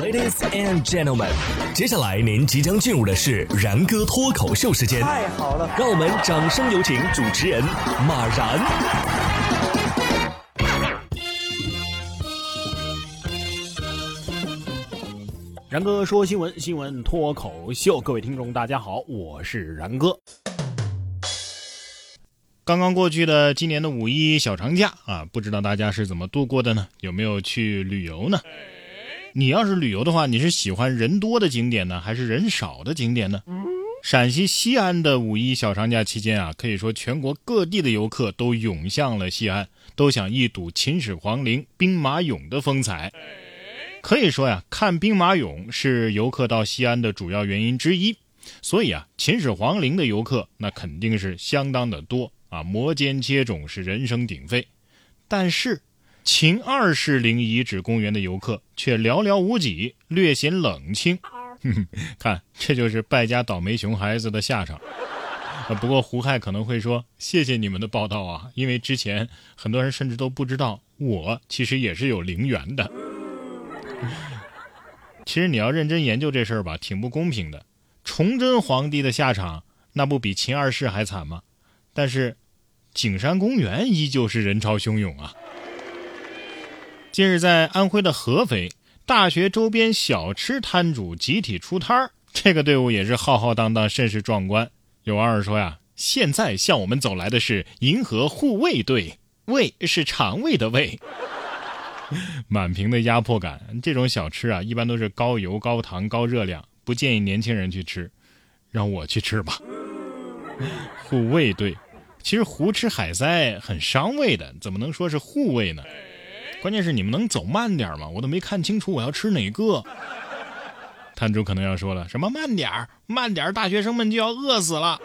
Ladies and gentlemen，接下来您即将进入的是然哥脱口秀时间。太好了，让我们掌声有请主持人马然。然哥说新闻，新闻脱口秀，各位听众大家好，我是然哥。刚刚过去的今年的五一小长假啊，不知道大家是怎么度过的呢？有没有去旅游呢？你要是旅游的话，你是喜欢人多的景点呢，还是人少的景点呢？陕西西安的五一小长假期间啊，可以说全国各地的游客都涌向了西安，都想一睹秦始皇陵兵马俑的风采。可以说呀，看兵马俑是游客到西安的主要原因之一。所以啊，秦始皇陵的游客那肯定是相当的多啊，摩肩接踵是人声鼎沸。但是，秦二世陵遗址公园的游客却寥寥无几，略显冷清。看，这就是败家倒霉熊孩子的下场。不过胡亥可能会说：“谢谢你们的报道啊，因为之前很多人甚至都不知道我其实也是有陵园的。”其实你要认真研究这事儿吧，挺不公平的。崇祯皇帝的下场那不比秦二世还惨吗？但是，景山公园依旧是人潮汹涌啊。近日，在安徽的合肥，大学周边小吃摊主集体出摊儿，这个队伍也是浩浩荡荡，甚是壮观。有网友说呀：“现在向我们走来的是银河护卫队，卫是肠胃的胃。”满屏的压迫感，这种小吃啊，一般都是高油、高糖、高热量，不建议年轻人去吃。让我去吃吧。护卫队，其实胡吃海塞很伤胃的，怎么能说是护卫呢？关键是你们能走慢点吗？我都没看清楚我要吃哪个。摊主可能要说了，什么慢点，慢点，大学生们就要饿死了。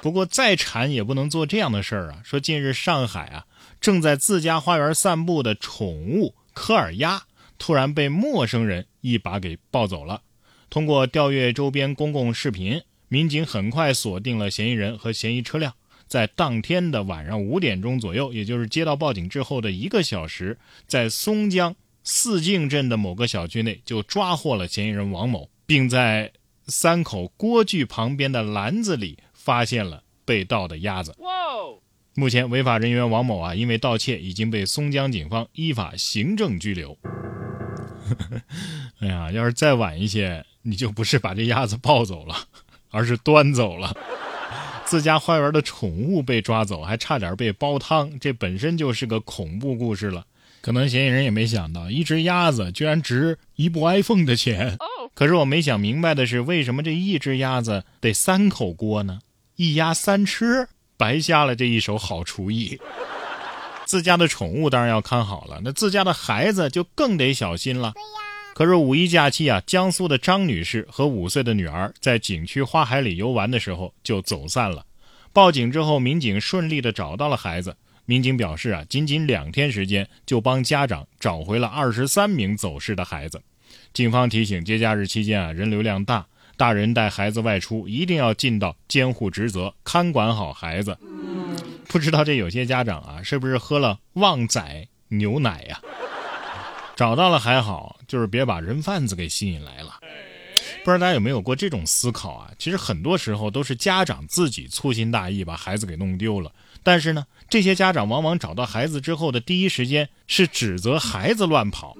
不过再馋也不能做这样的事儿啊！说近日上海啊。正在自家花园散步的宠物科尔鸭，突然被陌生人一把给抱走了。通过调阅周边公共视频，民警很快锁定了嫌疑人和嫌疑车辆。在当天的晚上五点钟左右，也就是接到报警之后的一个小时，在松江四泾镇的某个小区内就抓获了嫌疑人王某，并在三口锅具旁边的篮子里发现了被盗的鸭子。目前，违法人员王某啊，因为盗窃已经被松江警方依法行政拘留。哎呀，要是再晚一些，你就不是把这鸭子抱走了，而是端走了。自家花园的宠物被抓走，还差点被煲汤，这本身就是个恐怖故事了。可能嫌疑人也没想到，一只鸭子居然值一部 iPhone 的钱。可是我没想明白的是，为什么这一只鸭子得三口锅呢？一鸭三吃。白瞎了这一手好厨艺。自家的宠物当然要看好了，那自家的孩子就更得小心了。可是五一假期啊，江苏的张女士和五岁的女儿在景区花海里游玩的时候就走散了。报警之后，民警顺利的找到了孩子。民警表示啊，仅仅两天时间就帮家长找回了二十三名走失的孩子。警方提醒，节假日期间啊，人流量大。大人带孩子外出，一定要尽到监护职责，看管好孩子。不知道这有些家长啊，是不是喝了旺仔牛奶呀？找到了还好，就是别把人贩子给吸引来了。不知道大家有没有过这种思考啊？其实很多时候都是家长自己粗心大意，把孩子给弄丢了。但是呢，这些家长往往找到孩子之后的第一时间是指责孩子乱跑。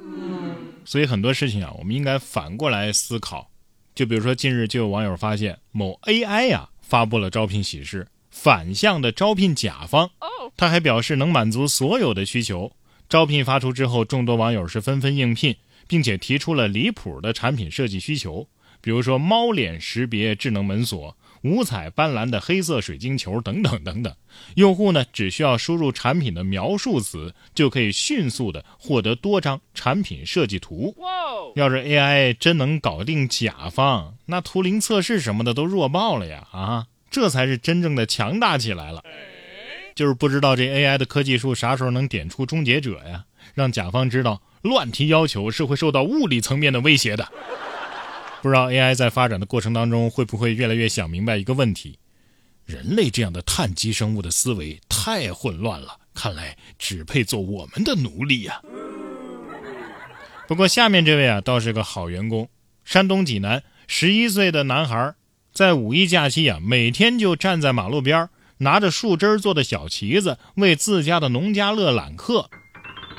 所以很多事情啊，我们应该反过来思考。就比如说，近日就有网友发现某 AI 呀发布了招聘启事，反向的招聘甲方。他还表示能满足所有的需求。招聘发出之后，众多网友是纷纷应聘，并且提出了离谱的产品设计需求，比如说猫脸识别智能门锁。五彩斑斓的黑色水晶球等等等等，用户呢只需要输入产品的描述词，就可以迅速的获得多张产品设计图。要是 AI 真能搞定甲方，那图灵测试什么的都弱爆了呀！啊，这才是真正的强大起来了。就是不知道这 AI 的科技树啥时候能点出终结者呀，让甲方知道乱提要求是会受到物理层面的威胁的。不知道 AI 在发展的过程当中会不会越来越想明白一个问题：人类这样的碳基生物的思维太混乱了，看来只配做我们的奴隶呀。不过下面这位啊，倒是个好员工。山东济南十一岁的男孩，在五一假期啊，每天就站在马路边，拿着树枝做的小旗子，为自家的农家乐揽客。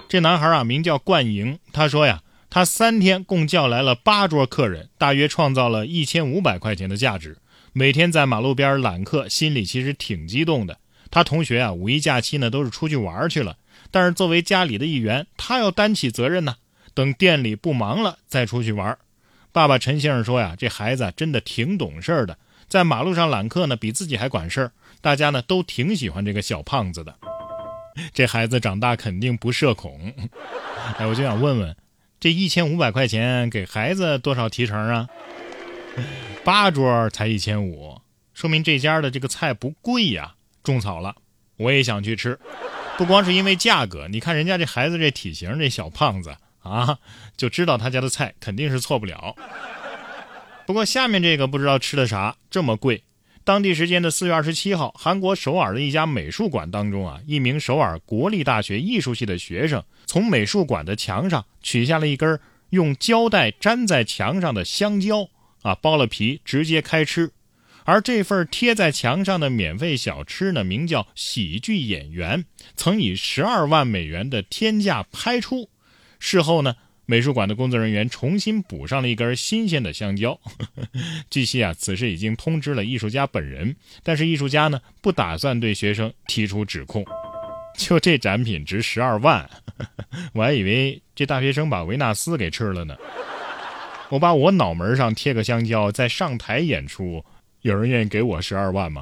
这男孩啊，名叫冠莹。他说呀，他三天共叫来了八桌客人，大约创造了一千五百块钱的价值。每天在马路边揽客，心里其实挺激动的。他同学啊，五一假期呢都是出去玩去了，但是作为家里的一员，他要担起责任呢。等店里不忙了再出去玩。爸爸陈先生说呀，这孩子真的挺懂事儿的，在马路上揽客呢，比自己还管事儿。大家呢都挺喜欢这个小胖子的。这孩子长大肯定不社恐。哎，我就想问问，这一千五百块钱给孩子多少提成啊？八桌才一千五，说明这家的这个菜不贵呀。种草了，我也想去吃，不光是因为价格，你看人家这孩子这体型，这小胖子。啊，就知道他家的菜肯定是错不了。不过下面这个不知道吃的啥这么贵。当地时间的四月二十七号，韩国首尔的一家美术馆当中啊，一名首尔国立大学艺术系的学生从美术馆的墙上取下了一根用胶带粘在墙上的香蕉啊，剥了皮直接开吃。而这份贴在墙上的免费小吃呢，名叫喜剧演员，曾以十二万美元的天价拍出。事后呢，美术馆的工作人员重新补上了一根新鲜的香蕉。据悉啊，此事已经通知了艺术家本人，但是艺术家呢不打算对学生提出指控。就这展品值十二万，我还以为这大学生把维纳斯给吃了呢。我把我脑门上贴个香蕉，在上台演出，有人愿意给我十二万吗？